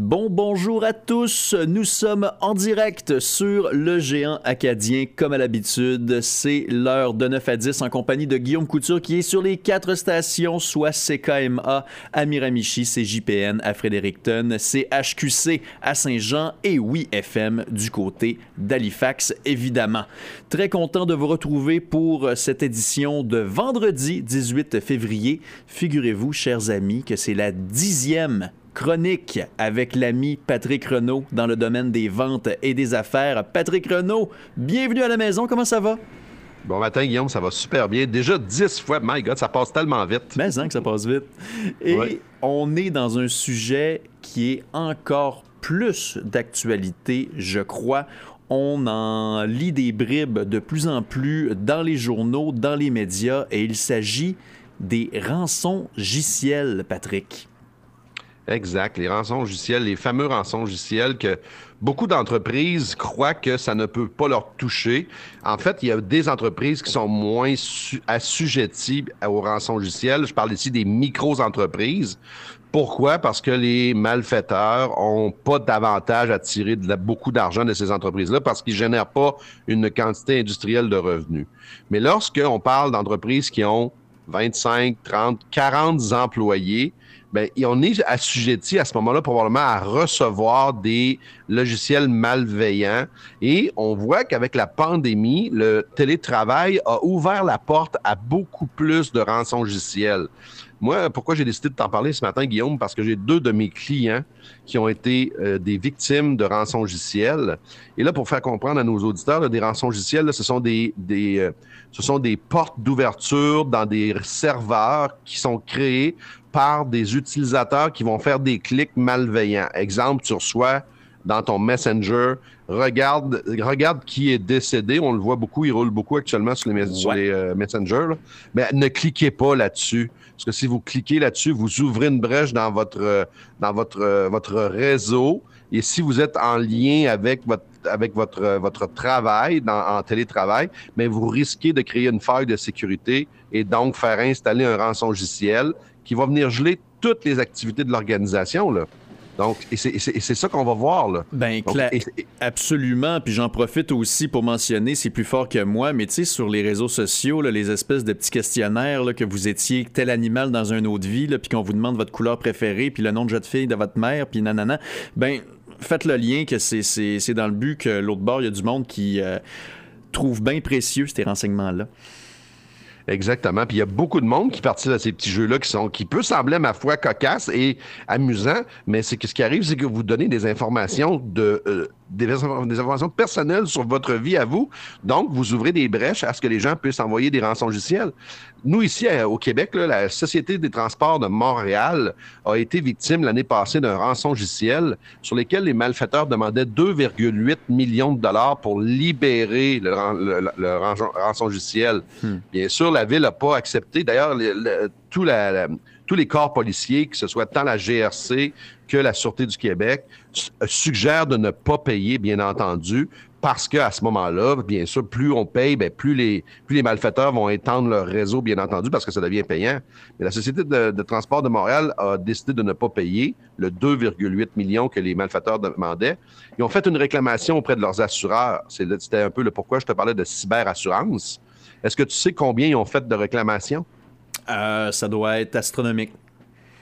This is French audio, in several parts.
Bon bonjour à tous, nous sommes en direct sur le géant acadien comme à l'habitude. C'est l'heure de 9 à 10 en compagnie de Guillaume Couture qui est sur les quatre stations, soit CKMA à Miramichi, CJPN à Fredericton, CHQC à Saint-Jean et oui FM du côté d'Halifax évidemment. Très content de vous retrouver pour cette édition de vendredi 18 février. Figurez-vous, chers amis, que c'est la dixième chronique avec l'ami Patrick Renault dans le domaine des ventes et des affaires. Patrick Renault, bienvenue à la maison, comment ça va? Bon matin, Guillaume, ça va super bien. Déjà dix fois, my God, ça passe tellement vite. Mais hein, que ça passe vite. Et on est dans un sujet qui est encore plus d'actualité, je crois. On en lit des bribes de plus en plus dans les journaux, dans les médias, et il s'agit des rançons JCL, Patrick. Exact. Les rançons logiciels, les fameux rançons logiciels que beaucoup d'entreprises croient que ça ne peut pas leur toucher. En fait, il y a des entreprises qui sont moins assujetties aux rançons logiciels. Je parle ici des micro-entreprises. Pourquoi? Parce que les malfaiteurs ont pas d'avantage à tirer beaucoup d'argent de ces entreprises-là parce qu'ils génèrent pas une quantité industrielle de revenus. Mais lorsqu'on parle d'entreprises qui ont 25, 30, 40 employés, ben, on est assujetti à ce moment-là probablement à recevoir des logiciels malveillants. Et on voit qu'avec la pandémie, le télétravail a ouvert la porte à beaucoup plus de rançons logiciels. Moi, pourquoi j'ai décidé de t'en parler ce matin, Guillaume? Parce que j'ai deux de mes clients qui ont été euh, des victimes de rançons. Et là, pour faire comprendre à nos auditeurs, des rançons ce sont des, des euh, ce sont des portes d'ouverture dans des serveurs qui sont créés par des utilisateurs qui vont faire des clics malveillants. Exemple, tu reçois dans ton Messenger, regarde, regarde qui est décédé. On le voit beaucoup, il roule beaucoup actuellement sur les, sur les euh, Messenger. Mais ne cliquez pas là-dessus. Parce que si vous cliquez là-dessus, vous ouvrez une brèche dans votre, euh, dans votre, euh, votre réseau. Et si vous êtes en lien avec votre avec votre, votre travail en télétravail, mais vous risquez de créer une faille de sécurité et donc faire installer un rançon logiciel qui va venir geler toutes les activités de l'organisation. Là. Donc, et c'est ça qu'on va voir. Là. Ben, absolument. Puis j'en profite aussi pour mentionner, c'est plus fort que moi, mais tu sais, sur les réseaux sociaux, là, les espèces de petits questionnaires là, que vous étiez tel animal dans une autre vie, puis qu'on vous demande votre couleur préférée, puis le nom de jeune fille de votre mère, puis nanana. Ben, faites le lien que c'est dans le but que l'autre bord, il y a du monde qui euh, trouve bien précieux ces renseignements-là. Exactement. Puis il y a beaucoup de monde qui participe à ces petits jeux-là qui sont qui peut sembler ma foi cocasse et amusant, mais c'est que ce qui arrive, c'est que vous donnez des informations de euh, des, informations personnelles sur votre vie à vous. Donc, vous ouvrez des brèches à ce que les gens puissent envoyer des rançons logiciels. Nous, ici, au Québec, la Société des transports de Montréal a été victime l'année passée d'un rançon logiciel sur lequel les malfaiteurs demandaient 2,8 millions de dollars pour libérer le, rançon logiciel. Hmm. Bien sûr, la Ville n'a pas accepté. D'ailleurs, tout la tous les corps policiers, que ce soit tant la GRC que la Sûreté du Québec, euh, suggèrent de ne pas payer, bien entendu, parce qu'à ce moment-là, bien sûr, plus on paye, bien, plus, les, malfaiteurs vont étendre leur réseau, bien entendu, parce que ça devient payant. Mais la Société de, transport de Montréal a décidé de ne pas payer le 2,8 millions que les malfaiteurs demandaient. Ils ont fait une réclamation auprès de leurs assureurs. C'était un peu le pourquoi je te parlais de cyberassurance. Est-ce que tu sais combien ils ont fait de réclamations? Euh, ça doit être astronomique.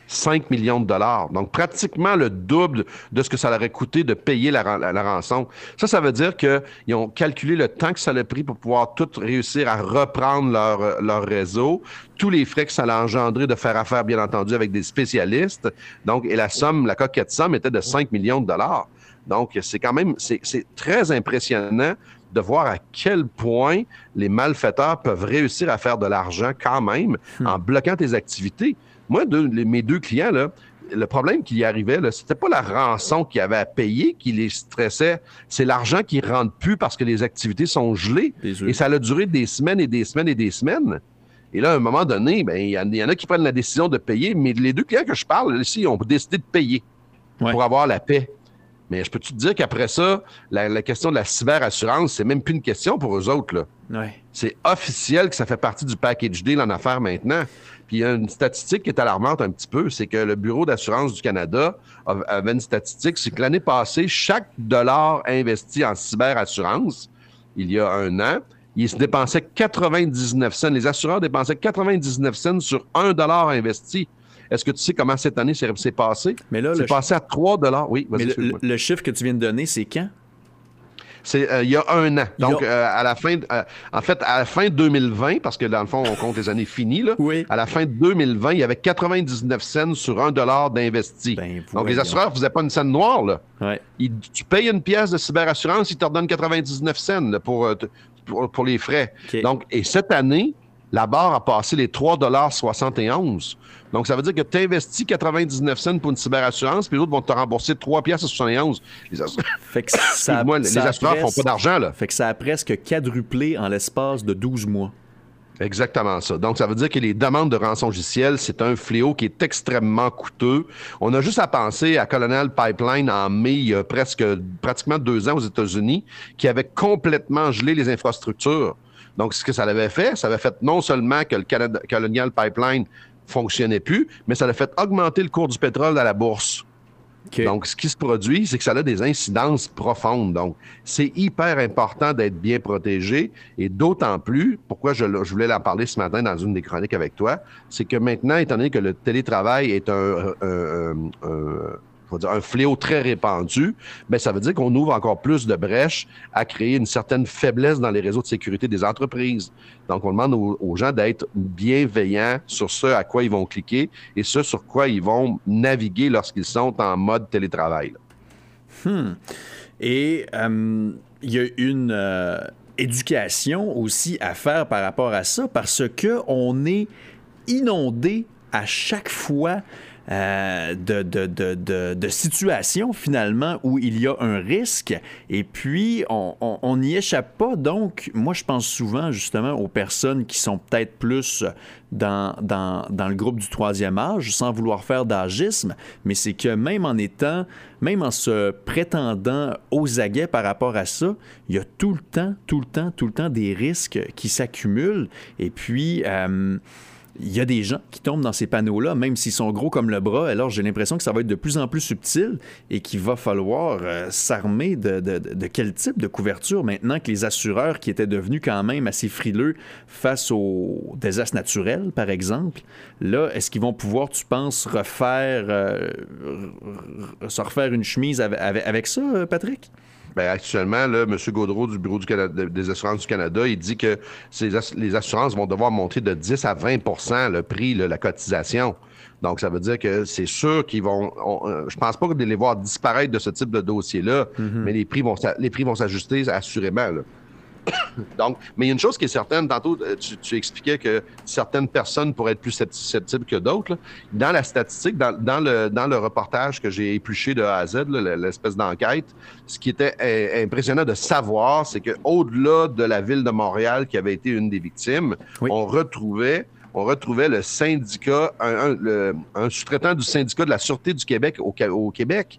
5 millions de dollars. Donc, pratiquement le double de ce que ça leur aurait coûté de payer la, rançon. Ça, ça veut dire qu'ils ont calculé le temps que ça a pris pour pouvoir tout réussir à reprendre leur, réseau, tous les frais que ça a engendré de faire affaire, bien entendu, avec des spécialistes. Donc, et la somme, la coquette somme était de 5 millions de dollars. Donc, c'est quand même, c'est très impressionnant de voir à quel point les malfaiteurs peuvent réussir à faire de l'argent quand même hmm. en bloquant tes activités. Moi, mes deux clients, là, le problème qui y arrivait, ce n'était pas la rançon qu'ils avaient à payer qui les stressait, c'est l'argent qui ne rentre plus parce que les activités sont gelées. Et ça a duré des semaines et des semaines et des semaines. Et là, à un moment donné, ben, il y, en a qui prennent la décision de payer, mais les deux clients que je parle ici ont décidé de payer pour avoir la paix. Mais je peux te dire qu'après ça, la, question de la cyberassurance, c'est même plus une question pour eux autres. Là. C'est officiel que ça fait partie du package deal en affaires maintenant. Puis il y a une statistique qui est alarmante un petit peu, c'est que le Bureau d'assurance du Canada avait une statistique, c'est que l'année passée, chaque dollar investi en cyberassurance, il y a un an, il se dépensait 99 cents. Les assureurs dépensaient 99 cents sur un dollar investi. Est-ce que tu sais comment cette année s'est passé? Mais là, c'est passé à 3 dollars. Oui, Mais le, chiffre que tu viens de donner, c'est quand? C'est euh, il y a un an. Donc, euh, à la fin, euh, en fait, à la fin 2020, parce que dans le fond, on compte les années finies, là, oui. à la fin de 2020, il y avait 99 cents sur un dollar d'investi. Ben, Donc, les assureurs ne faisaient pas une scène noire. Là. tu payes une pièce de cyberassurance, ils te redonnent 99 cents pour, pour, les frais. Donc, et cette année, la barre a passé les 3,71 donc, ça veut dire que tu investis 99 cents pour une cyberassurance, puis l'autre vont te rembourser 3 pièces 71. Les, fait que ça, les assureurs font pas d'argent, là. Fait que ça a presque quadruplé en l'espace de 12 mois. Exactement ça. Donc, ça veut dire que les demandes de rançon logicielle, c'est un fléau qui est extrêmement coûteux. On a juste à penser à Colonial Pipeline en mai, il y a presque, pratiquement deux ans aux États-Unis, qui avait complètement gelé les infrastructures. Donc, ce que ça avait fait, ça avait fait non seulement que le Colonial Pipeline fonctionnait plus, mais ça a fait augmenter le cours du pétrole à la bourse. Donc, ce qui se produit, c'est que ça a des incidences profondes. Donc, c'est hyper important d'être bien protégé. Et d'autant plus, pourquoi je, voulais en parler ce matin dans une des chroniques avec toi, c'est que maintenant, étant donné que le télétravail est un un fléau très répandu, mais ça veut dire qu'on ouvre encore plus de brèches à créer une certaine faiblesse dans les réseaux de sécurité des entreprises. Donc, on demande aux, gens d'être bienveillants sur ce à quoi ils vont cliquer et ce sur quoi ils vont naviguer lorsqu'ils sont en mode télétravail. Hmm. Et euh, il y a une euh, éducation aussi à faire par rapport à ça parce que on est inondé à chaque fois euh, de, situations finalement où il y a un risque et puis on n'y échappe pas. Donc, moi, je pense souvent justement aux personnes qui sont peut-être plus dans, dans, dans, le groupe du troisième âge, sans vouloir faire d'agisme, mais c'est que même en étant, même en se prétendant aux aguets par rapport à ça, il y a tout le temps, tout le temps, tout le temps des risques qui s'accumulent. Et puis, euh, il y a des gens qui tombent dans ces panneaux-là, même s'ils sont gros comme le bras. Alors, j'ai l'impression que ça va être de plus en plus subtil et qu'il va falloir euh, s'armer de, quel type de couverture maintenant que les assureurs qui étaient devenus quand même assez frileux face aux désastres naturels, par exemple, là, est-ce qu'ils vont pouvoir, tu penses, refaire, euh, se refaire une chemise avec, avec ça, euh, Patrick? Ben, actuellement, là, M. Gaudreau du Bureau des assurances du Canada, il dit que les assurances vont devoir monter de 10 à 20% le prix, la cotisation. Donc, ça veut dire que c'est sûr qu'ils vont. Euh, je pense pas que de les voir disparaître de ce type de dossier-là, mm-hmm. mais les prix vont les prix vont s'ajuster assurément. Là. Donc, mais il y a une chose qui est certaine, tantôt, euh, tu, expliquais que certaines personnes pourraient être plus susceptibles que d'autres. Dans la statistique, dans, le, dans le reportage que j'ai épluché de A à Z, l'espèce d'enquête, ce qui était euh, impressionnant de savoir, c'est qu'au-delà de la ville de Montréal qui avait été une des victimes, on retrouvait on retrouvait le syndicat, un, sous-traitant du syndicat de la Sûreté du Québec au, au Québec.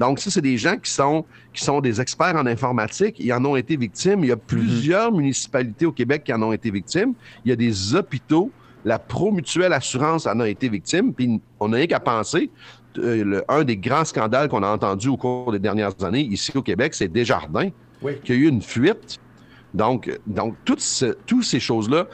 Donc, ça, c'est des gens qui sont, qui sont des experts en informatique. Ils en ont été victimes. Il y a plusieurs municipalités au Québec qui en ont été victimes. Il y a des hôpitaux. La Promutuelle Assurance en a été victime. Puis, on n'a rien qu'à penser. Euh, un des grands scandales qu'on a entendu au cours des dernières années ici au Québec, c'est Desjardins, oui. qui a eu une fuite. Donc, donc toutes, toutes ces choses-là,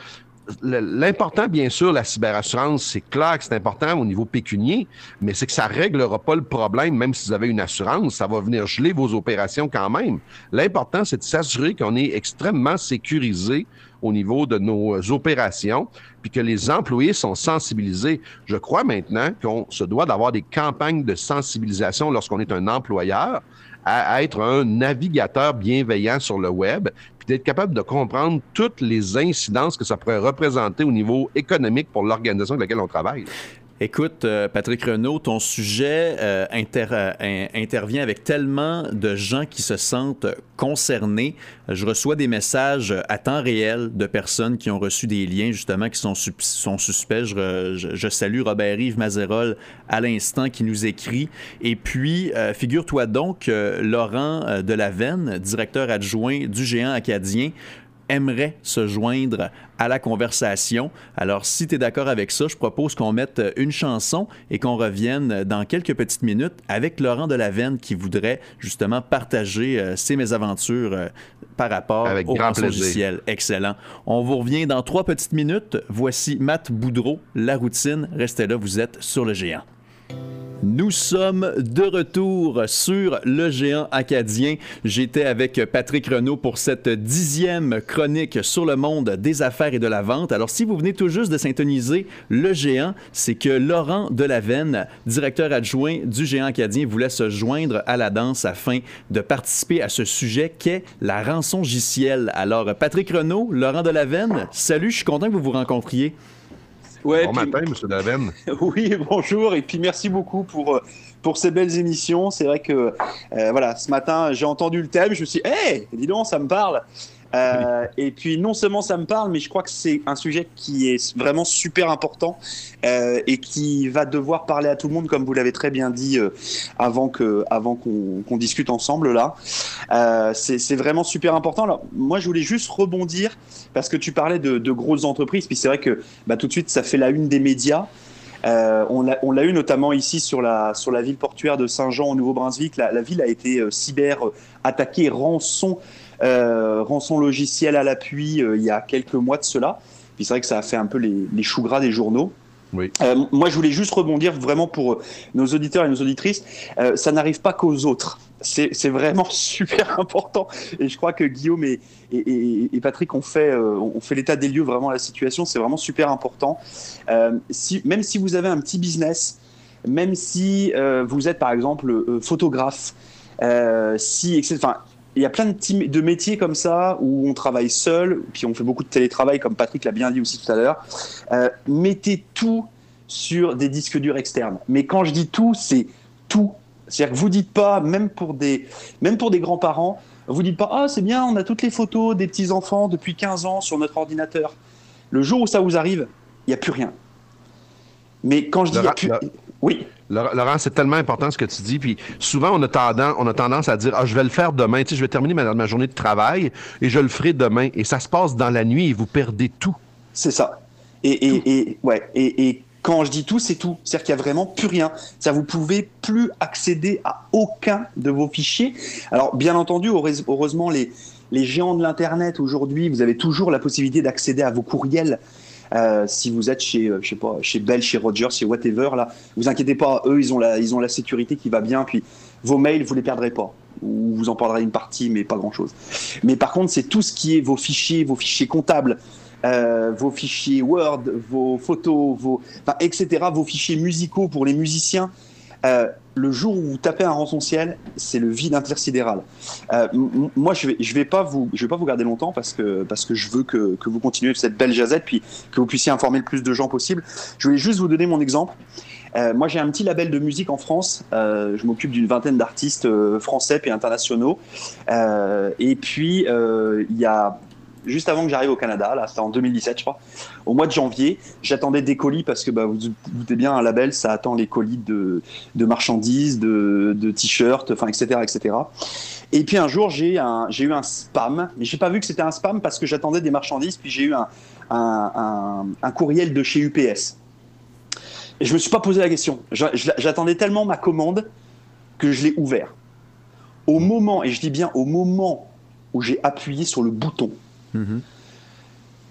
L'important, bien sûr, la cyberassurance, c'est clair que c'est important au niveau pécunier, mais c'est que ça réglera pas le problème, même si vous avez une assurance, ça va venir geler vos opérations quand même. L'important, c'est de s'assurer qu'on est extrêmement sécurisé au niveau de nos opérations, puis que les employés sont sensibilisés. Je crois maintenant qu'on se doit d'avoir des campagnes de sensibilisation lorsqu'on est un employeur à être un navigateur bienveillant sur le web, puis d'être capable de comprendre toutes les incidences que ça pourrait représenter au niveau économique pour l'organisation avec laquelle on travaille. Écoute, euh, Patrick Renault, ton sujet euh, euh, intervient avec tellement de gens qui se sentent concernés. Je reçois des messages à temps réel de personnes qui ont reçu des liens, justement, qui sont, suspects. Je, salue Robert-Yves Mazerol à l'instant qui nous écrit. Et puis, figure-toi donc, Laurent Delavenne, directeur adjoint du géant acadien, aimerait se joindre à la conversation. Alors, si tu es d'accord avec ça, je propose qu'on mette une chanson et qu'on revienne dans quelques petites minutes avec Laurent Delavenne qui voudrait justement partager euh, ses mésaventures euh, par rapport au logiciel. Excellent. On vous revient dans trois petites minutes. Voici Matt Boudreau, La Routine. Restez là, vous êtes sur le géant. Nous sommes de retour sur le géant acadien. J'étais avec Patrick Renault pour cette dixième chronique sur le monde des affaires et de la vente. Alors, si vous venez tout juste de syntoniser le géant, c'est que Laurent Delavenne, directeur adjoint du géant acadien, voulait se joindre à la danse afin de participer à ce sujet qu'est la rançon gicielle. Alors, Patrick Renault, Laurent Delavenne, salut, je suis content que vous vous rencontriez bon matin, M. Daven. oui, bonjour, et puis merci beaucoup pour, euh, pour ces belles émissions. C'est vrai que, euh, voilà, ce matin, j'ai entendu le thème, je me suis dit, hé, dis donc, ça me parle. Euh, et puis non seulement ça me parle, mais je crois que c'est un sujet qui est vraiment super important euh, et qui va devoir parler à tout le monde, comme vous l'avez très bien dit euh, avant que avant qu'on discute ensemble là. C'est vraiment super important. Alors moi je voulais juste rebondir parce que tu parlais de, de grosses entreprises, puis c'est vrai que bah, tout de suite ça fait la une des médias. Euh, on l'a eu notamment ici sur la, sur la ville portuaire de Saint-Jean au Nouveau-Brunswick. La, la, ville a été euh, cyber attaquée, rançon rançon logiciel à l'appui euh, il y a quelques mois de cela. Puis c'est vrai que ça a fait un peu les, les choux gras des journaux. Oui. Euh, moi, je voulais juste rebondir vraiment pour nos auditeurs et nos auditrices. ça n'arrive pas qu'aux autres. C'est vraiment super important. Et je crois que Guillaume et, et, Patrick ont fait, ont fait l'état des lieux vraiment à la situation. C'est vraiment super important. si, même si vous avez un petit business, même si vous êtes par exemple photographe, si. Enfin, il y a plein de, de, métiers comme ça où on travaille seul, puis on fait beaucoup de télétravail, comme Patrick l'a bien dit aussi tout à l'heure. Euh, mettez tout sur des disques durs externes. Mais quand je dis tout, c'est tout. C'est-à-dire que vous dites pas, même pour des, même pour des grands-parents, vous dites pas, ah c'est bien, on a toutes les photos des petits-enfants depuis 15 ans sur notre ordinateur. Le jour où ça vous arrive, il n'y a plus rien. Mais quand je dis... plus... Oui. Laurent, c'est tellement important ce que tu dis. Puis souvent, on a tendance, on a tendance à dire Ah, je vais le faire demain. Tu sais, je vais terminer ma, journée de travail et je le ferai demain. Et ça se passe dans la nuit et vous perdez tout. C'est ça. Et, ouais. Et, quand je dis tout, c'est tout. C'est-à-dire qu'il n'y a vraiment plus rien. Ça, vous pouvez plus accéder à aucun de vos fichiers. Alors, bien entendu, heureusement, les, les géants de l'Internet aujourd'hui, vous avez toujours la possibilité d'accéder à vos courriels euh, si vous êtes chez, euh, je sais pas, chez Bell, chez Rogers, chez whatever, là, vous inquiétez pas, eux, ils ont la, ils ont la sécurité qui va bien. Puis vos mails, vous les perdrez pas. Ou vous en perdrez une partie, mais pas grand chose. Mais par contre, c'est tout ce qui est vos fichiers, vos fichiers comptables, euh, vos fichiers Word, vos photos, vos, etc., vos fichiers musicaux pour les musiciens. Euh, le jour où vous tapez un rançon-ciel, c'est le vide intersidéral. Euh, moi, je vais, vais pas vous, je vais pas vous garder longtemps parce que parce que je veux que, que vous continuez cette belle jazette, puis que vous puissiez informer le plus de gens possible. Je voulais juste vous donner mon exemple. Euh, moi, j'ai un petit label de musique en France. Euh, je m'occupe d'une vingtaine d'artistes français et internationaux. Et puis, il y a juste avant que j'arrive au Canada, là, c'était en 2017, je crois. Au mois de janvier, j'attendais des colis parce que bah, vous, doutez bien, un label, ça attend les colis de, marchandises, de, t-shirts, etc., etc. Et puis un jour, j'ai eu un spam, mais j'ai pas vu que c'était un spam parce que j'attendais des marchandises, puis j'ai eu un, courriel de chez UPS. Et je me suis pas posé la question. J'attendais tellement ma commande que je l'ai ouvert. Au moment, et je dis bien au moment où j'ai appuyé sur le bouton, Mhm.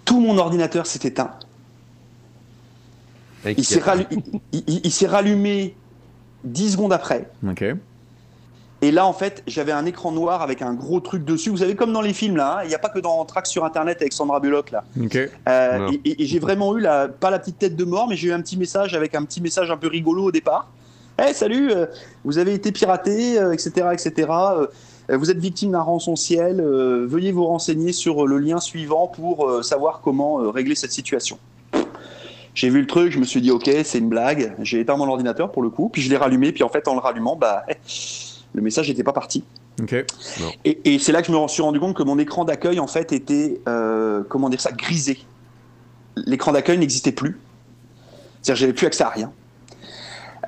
Tout mon ordinateur s'est éteint. Il s'est, rallumé 10 secondes après. Et là, en fait, j'avais un écran noir avec un gros truc dessus. Vous savez, comme dans les films, là. Hein. Il n'y a pas que dans Trax sur Internet avec Sandra Bullock, là. Euh, et, j'ai vraiment eu, la, pas la petite tête de mort, mais j'ai eu un petit message avec un petit message un peu rigolo au départ. Hey, salut, euh, vous avez été piraté, etc., euh, etc. Euh, vous êtes victime d'un rançon-ciel, euh, veuillez vous renseigner sur le lien suivant pour euh, savoir comment régler cette situation. J'ai vu le truc, je me suis dit, ok, c'est une blague. J'ai éteint mon ordinateur pour le coup, puis je l'ai rallumé, puis en fait, en le rallumant, bah, le message n'était pas parti. Et, c'est là que je me suis rendu compte que mon écran d'accueil, en fait, était, euh, comment dire ça, grisé. L'écran d'accueil n'existait plus. C'est-à-dire, j'avais plus accès à rien.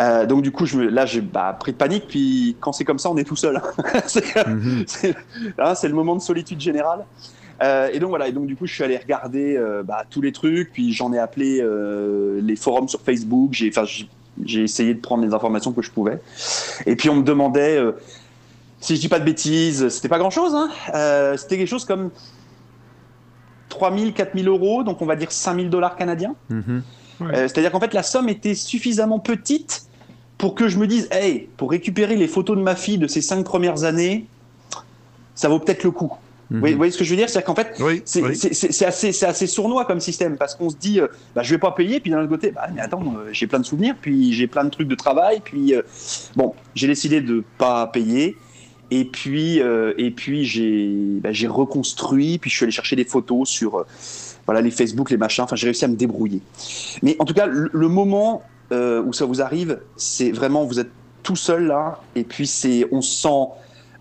Euh, donc du coup, je me, là, j'ai bah, pris de panique. Puis quand c'est comme ça, on est tout seul. Mhm. Hein, c'est le moment de solitude générale. Euh, et donc voilà. Et donc du coup, je suis allé regarder euh, bah, tous les trucs. Puis j'en ai appelé les forums sur Facebook. J'ai, j'ai essayé de prendre les informations que je pouvais. Et puis on me demandait, si je dis pas de bêtises, c'était pas grand chose. Hein, c'était quelque chose comme 3000, 4000 euros. Donc on va dire 5000 dollars canadiens. Euh, c'est-à-dire qu'en fait, la somme était suffisamment petite pour que je me dise, hey, pour récupérer les photos de ma fille de ces cinq premières années, ça vaut peut-être le coup. Vous, voyez, mhm. ce que je veux dire? C'est-à-dire qu'en fait, c'est assez, assez, sournois comme système parce qu'on se dit, euh, bah, je vais pas payer, puis d'un autre côté, bah, mais attends, euh, j'ai plein de souvenirs, puis j'ai plein de trucs de travail, puis bon, j'ai décidé de pas payer. Et puis, et puis j'ai bah, reconstruit, puis je suis allé chercher des photos sur voilà, les Facebook, les machins. Enfin, j'ai réussi à me débrouiller. Mais en tout cas, le, moment euh, où ça vous arrive, c'est vraiment, vous êtes tout seul là, et puis c'est, on sent.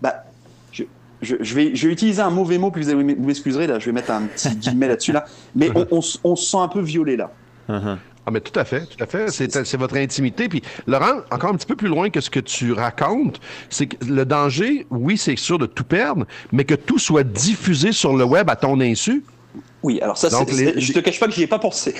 Bah, je, je, vais, je vais utiliser un mauvais mot, puis vous, m'excuserez là, je vais mettre un petit guillemet là-dessus là. Mais on, on, se sent un peu violé là. Uh-huh. Ah, mais tout à fait, tout à fait. C'est votre intimité. Puis, Laurent, encore un petit peu plus loin que ce que tu racontes, c'est que le danger, oui, c'est sûr de tout perdre, mais que tout soit diffusé sur le web à ton insu. Oui, alors ça, c'est, je te cache pas que j'y ai pas pensé.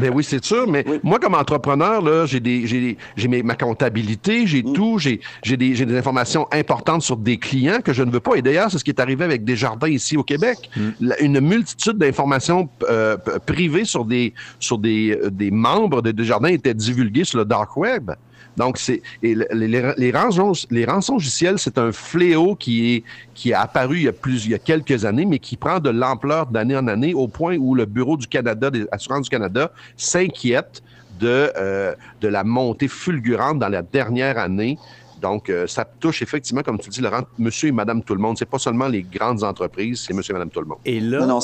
mais oui, c'est sûr. Mais moi, comme entrepreneur, là, j'ai des, j'ai, j'ai ma comptabilité, j'ai mm. tout, j'ai, j'ai des, j'ai des informations importantes sur des clients que je ne veux pas. Et d'ailleurs, c'est ce qui est arrivé avec des jardins ici au Québec. Mm. une multitude d'informations euh, privées sur des, sur des, euh, des membres de Desjardins étaient divulguées sur le dark web. Donc, c'est les, rançons, les c'est un fléau qui est qui apparu il y a plus il y a quelques années, mais qui prend de l'ampleur d'année en année au point où le Bureau du Canada, des assurances du Canada, s'inquiète de, euh, de la montée fulgurante dans la dernière année donc, euh, ça touche effectivement, comme tu dis, Laurent, monsieur et madame tout le monde. C'est pas seulement les grandes entreprises, c'est monsieur et madame tout le monde. Et là, non,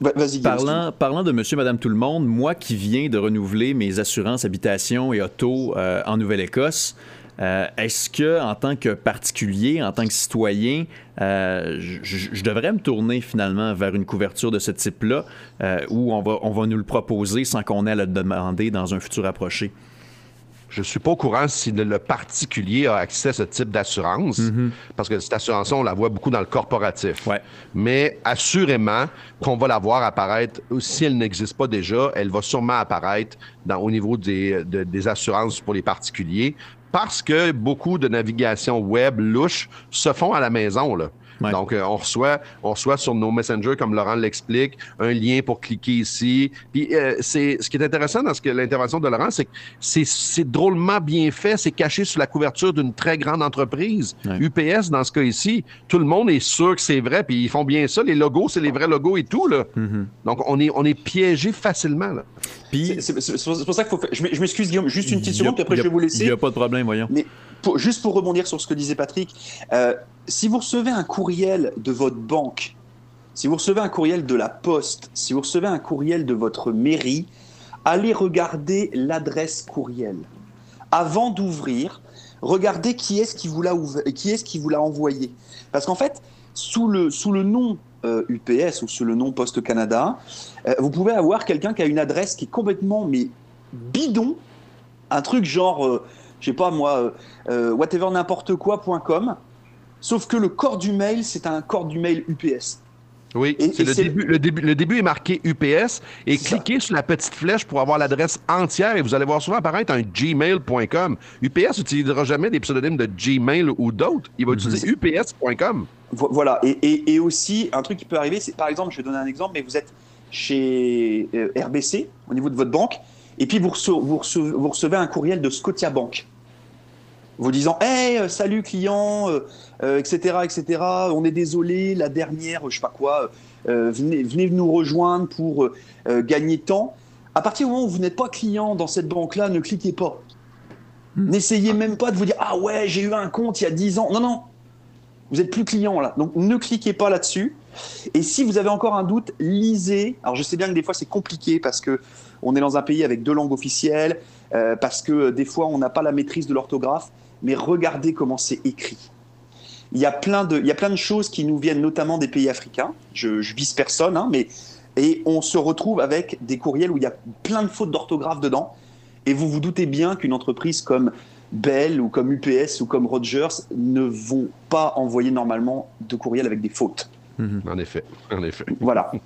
vas-y. Parlant, parlant de monsieur et madame tout le monde, moi qui viens de renouveler mes assurances habitation et auto euh, en Nouvelle-Écosse, euh, est-ce que, en tant que particulier, en tant que citoyen, je, devrais me tourner finalement vers une couverture de ce type-là, où on va, on va nous le proposer sans qu'on ait à le demander dans un futur approché? Je suis pas au courant si le, particulier a accès à ce type d'assurance, mhm. parce que cette assurance on la voit beaucoup dans le corporatif. Mais assurément qu'on va la voir apparaître, si elle n'existe pas déjà, elle va sûrement apparaître dans, au niveau des, des assurances pour les particuliers, parce que beaucoup de navigation web louche se font à la maison. Là. Donc, euh, on, reçoit, on reçoit sur nos messengers, comme Laurent l'explique, un lien pour cliquer ici. Puis, euh, c'est ce qui est intéressant dans ce que l'intervention de Laurent, c'est que c'est drôlement bien fait. C'est caché sous la couverture d'une très grande entreprise. UPS, dans ce cas ici, tout le monde est sûr que c'est vrai. Puis, ils font bien ça. Les logos, c'est les vrais logos et tout. Là. Mm-hmm. Donc, on est, on est piégé facilement. Là. Puis, c'est pour ça qu'il faut. Je m'excuse, Guillaume, juste une petite seconde, puis après, je vais vous laisser. Il n'y a pas de problème, voyons. Mais juste pour rebondir sur ce que disait Patrick, euh, si vous recevez un courriel de votre banque, si vous recevez un courriel de la poste, si vous recevez un courriel de votre mairie, allez regarder l'adresse courriel. Avant d'ouvrir, regardez qui est-ce qui vous l'a qui est-ce qui vous l'a envoyé. Parce qu'en fait, sous le, sous le nom UPS euh, ou sous le nom Poste Canada, euh, vous pouvez avoir quelqu'un qui a une adresse qui est complètement mais bidon, un truc genre je sais pas moi, euh, euh, whatever n'importe quoi.com. Sauf que le corps du mail, c'est un corps du mail UPS. Oui, c'est le, début, le, début, le début est marqué UPS et cliquez sur la petite flèche pour avoir l'adresse entière et vous allez voir souvent apparaître un gmail.com. UPS n'utilisera jamais des pseudonymes de Gmail ou d'autres. Il va utiliser ups.com. Voilà. Et, et, aussi, un truc qui peut arriver, c'est par exemple, je vais donner un exemple, mais vous êtes chez euh, RBC au niveau de votre banque et puis vous recevez, un courriel de Scotia Bank vous disant Hey, euh, salut client, etc., euh, etc. Euh, on est désolé, la dernière, je sais pas quoi, venez, venez nous rejoindre pour gagner temps. À partir du moment où vous n'êtes pas client dans cette banque-là, ne cliquez pas. Hmm. N'essayez même pas de vous dire Ah ouais, j'ai eu un compte il y a 10 ans. Non, non, vous n'êtes plus client là. Donc ne cliquez pas là-dessus. Et si vous avez encore un doute, lisez. Alors je sais bien que des fois c'est compliqué parce que on est dans un pays avec deux langues officielles, euh, parce que des fois on n'a pas la maîtrise de l'orthographe, mais regardez comment c'est écrit. Il y, a plein de, il y a plein de choses qui nous viennent notamment des pays africains. Je, je vise personne, hein, mais et on se retrouve avec des courriels où il y a plein de fautes d'orthographe dedans. Et vous vous doutez bien qu'une entreprise comme Bell ou comme UPS ou comme Rogers ne vont pas envoyer normalement de courriels avec des fautes. Mhm. En effet, en effet. Voilà.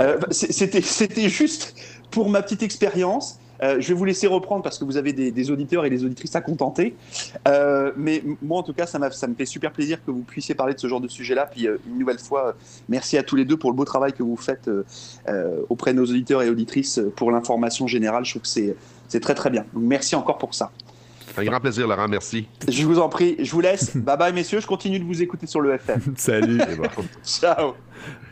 Euh, c'était juste pour ma petite expérience. Euh, je vais vous laisser reprendre parce que vous avez des, auditeurs et des auditrices à contenter. Euh, mais moi, en tout cas, ça, ça, me fait super plaisir que vous puissiez parler de ce genre de sujet-là. Puis, une nouvelle fois, merci à tous les deux pour le beau travail que vous faites auprès de nos auditeurs et auditrices pour l'information générale. Je trouve que c'est très, très bien. Donc, merci encore pour ça. Un grand plaisir, Laurent. Merci. Je vous en prie. Je vous laisse. bye bye, messieurs. Je continue de vous écouter sur le FM. Salut. Ciao.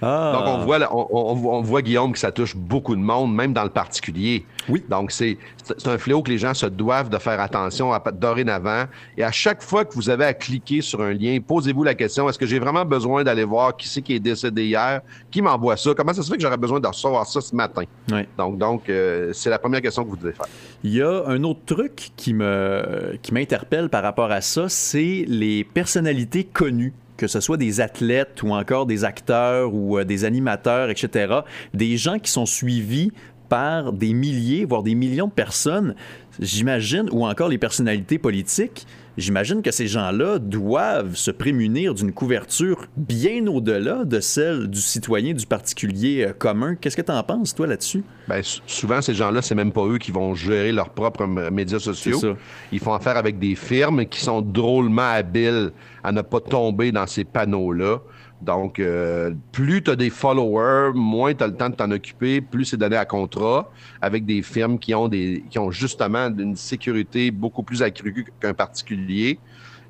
Ah. Donc, on voit, on, voit, Guillaume, que ça touche beaucoup de monde, même dans le particulier. Oui. Donc, c'est un fléau que les gens se doivent de faire attention à dorénavant. Et à chaque fois que vous avez à cliquer sur un lien, posez-vous la question, est-ce que j'ai vraiment besoin d'aller voir qui c'est qui est décédé hier? Qui m'envoie ça? Comment ça se fait que j'aurais besoin de recevoir ça ce matin? Oui. Donc, donc euh, c'est la première question que vous devez faire. Il y a un autre truc qui me qui m'interpelle par rapport à ça, c'est les personnalités connues que ce soit des athlètes ou encore des acteurs ou euh, des animateurs, etc., des gens qui sont suivis par des milliers, voire des millions de personnes, j'imagine, ou encore les personnalités politiques, j'imagine que ces gens-là doivent se prémunir d'une couverture bien au-delà de celle du citoyen, du particulier euh, commun. Qu'est-ce que tu en penses, toi, là-dessus? Bien, souvent, ces gens-là, c'est même pas eux qui vont gérer leurs propres médias sociaux. Ils font affaire avec des firmes qui sont drôlement habiles à ne pas tomber dans ces panneaux-là. Donc, euh, plus tu as des followers, moins tu as le temps de t'en occuper, plus c'est donné à contrat avec des firmes qui ont, des, qui ont justement une sécurité beaucoup plus accrue qu'un particulier.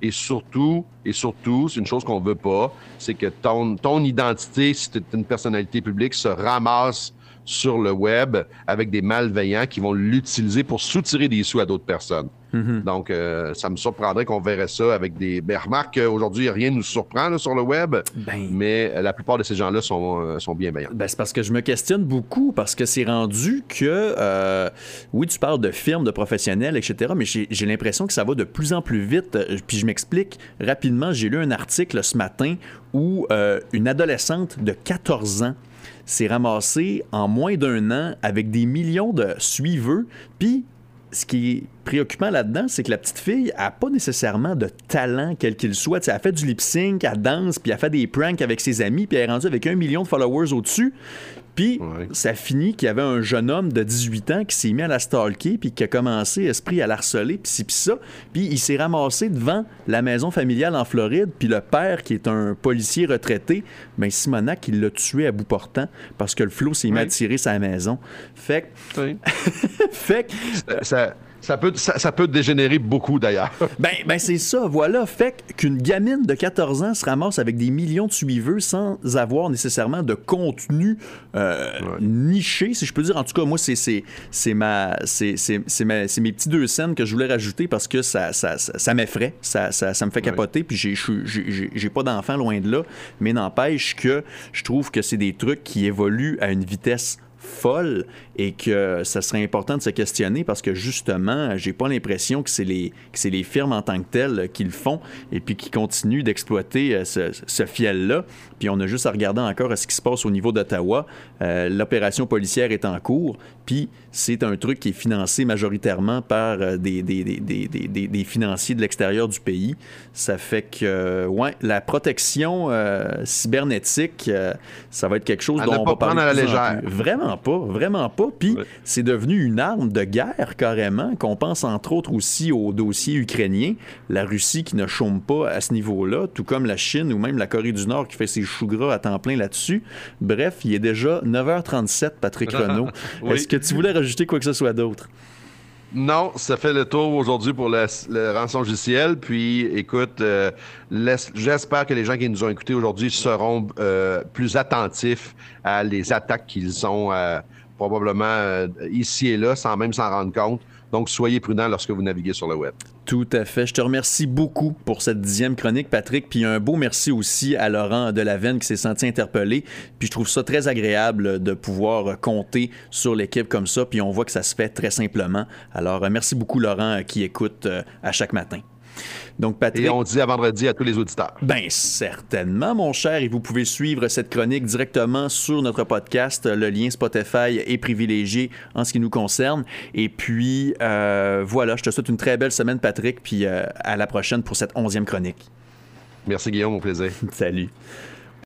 Et surtout, et surtout, c'est une chose qu'on veut pas, c'est que ton, ton identité, si tu une personnalité publique, se ramasse sur le web avec des malveillants qui vont l'utiliser pour soutirer des sous à d'autres personnes. Mhm. Donc, euh, ça me surprendrait qu'on verrait ça avec des. Ben, remarque qu'aujourd'hui, rien ne nous surprend sur le web, ben. mais la plupart de ces gens-là sont, euh, sont bienveillants. Ben, c'est parce que je me questionne beaucoup, parce que c'est rendu que. Euh, oui, tu parles de firmes, de professionnels, etc., mais j'ai l'impression que ça va de plus en plus vite. Puis je m'explique rapidement. J'ai lu un article ce matin où une adolescente de 14 ans s'est ramassée en moins d'un an avec des millions de suiveurs, puis ce qui est préoccupant là-dedans, c'est que la petite fille a pas nécessairement de talent quel qu'il soit. elle a fait du lip sync, elle danse, puis elle fait des pranks avec ses amis, puis elle est rendue avec un million de followers au-dessus. Puis ça finit qu'il y avait un jeune homme de 18 ans qui s'est mis à la stalker, puis qui a commencé, esprit, à la harceler, puis ci, puis ça. Puis il s'est ramassé devant la maison familiale en Floride, puis le père, qui est un policier retraité, ben Simonac, il l'a tué à bout portant parce que le flot s'est mis à tirer sa maison. Fait que... fait que... ça ça peut, ça, peut dégénérer beaucoup d'ailleurs. ben, ben c'est ça, voilà. Fait qu'une gamine de 14 ans se ramasse avec des millions de suiveurs sans avoir nécessairement de contenu euh, niché, si je peux dire. En tout cas, moi, c'est, ma, c'est, mes petits deux scènes que je voulais rajouter parce que ça, ça, ça, m'effraie, ça, ça, ça, me fait capoter. Puis j'ai, j'ai, j'ai pas d'enfant loin de là, mais n'empêche que je trouve que c'est des trucs qui évoluent à une vitesse folle et que ça serait important de se questionner parce que justement, j'ai pas l'impression que c'est les, que les firmes en tant que telles qui le font et puis qui continuent d'exploiter euh, ce, ce fiel-là. Puis on a juste à regarder encore ce qui se passe au niveau d'Ottawa. Euh, l'opération policière est en cours, puis c'est un truc qui est financé majoritairement par euh, des, des, des, des, financiers de l'extérieur du pays. Ça fait que, ouais, la protection cybernétique, ça va être quelque chose dont on va parler. À la légère. Vraiment pas, vraiment pas. Puis c'est devenu une arme de guerre carrément, qu'on pense entre autres aussi au dossier ukrainien. La Russie qui ne chôme pas à ce niveau-là, tout comme la Chine ou même la Corée du Nord qui fait ses choux gras à temps plein là-dessus. Bref, il est déjà 9h37, Patrick Renault. Est-ce que tu voulais rajouter quoi que ce soit d'autre? Non, ça fait le tour aujourd'hui pour le, rançon logiciel. Puis, écoute, euh, j'espère que les gens qui nous ont écoutés aujourd'hui seront euh, plus attentifs à les attaques qu'ils ont euh, probablement ici et là, sans même s'en rendre compte. Donc, soyez prudents lorsque vous naviguez sur le web. Tout à fait. Je te remercie beaucoup pour cette dixième chronique, Patrick. Puis un beau merci aussi à Laurent Delavenne qui s'est senti interpellé. Puis je trouve ça très agréable de pouvoir compter sur l'équipe comme ça. Puis on voit que ça se fait très simplement. Alors, euh, merci beaucoup, Laurent, qui écoute euh, à chaque matin. Donc, Patrick. Et on dit à vendredi à tous les auditeurs. Bien, certainement, mon cher. Et vous pouvez suivre cette chronique directement sur notre podcast. Le lien Spotify est privilégié en ce qui nous concerne. Et puis, euh, voilà, je te souhaite une très belle semaine, Patrick. Puis à la prochaine pour cette onzième chronique. Merci, Guillaume. Au plaisir. Salut.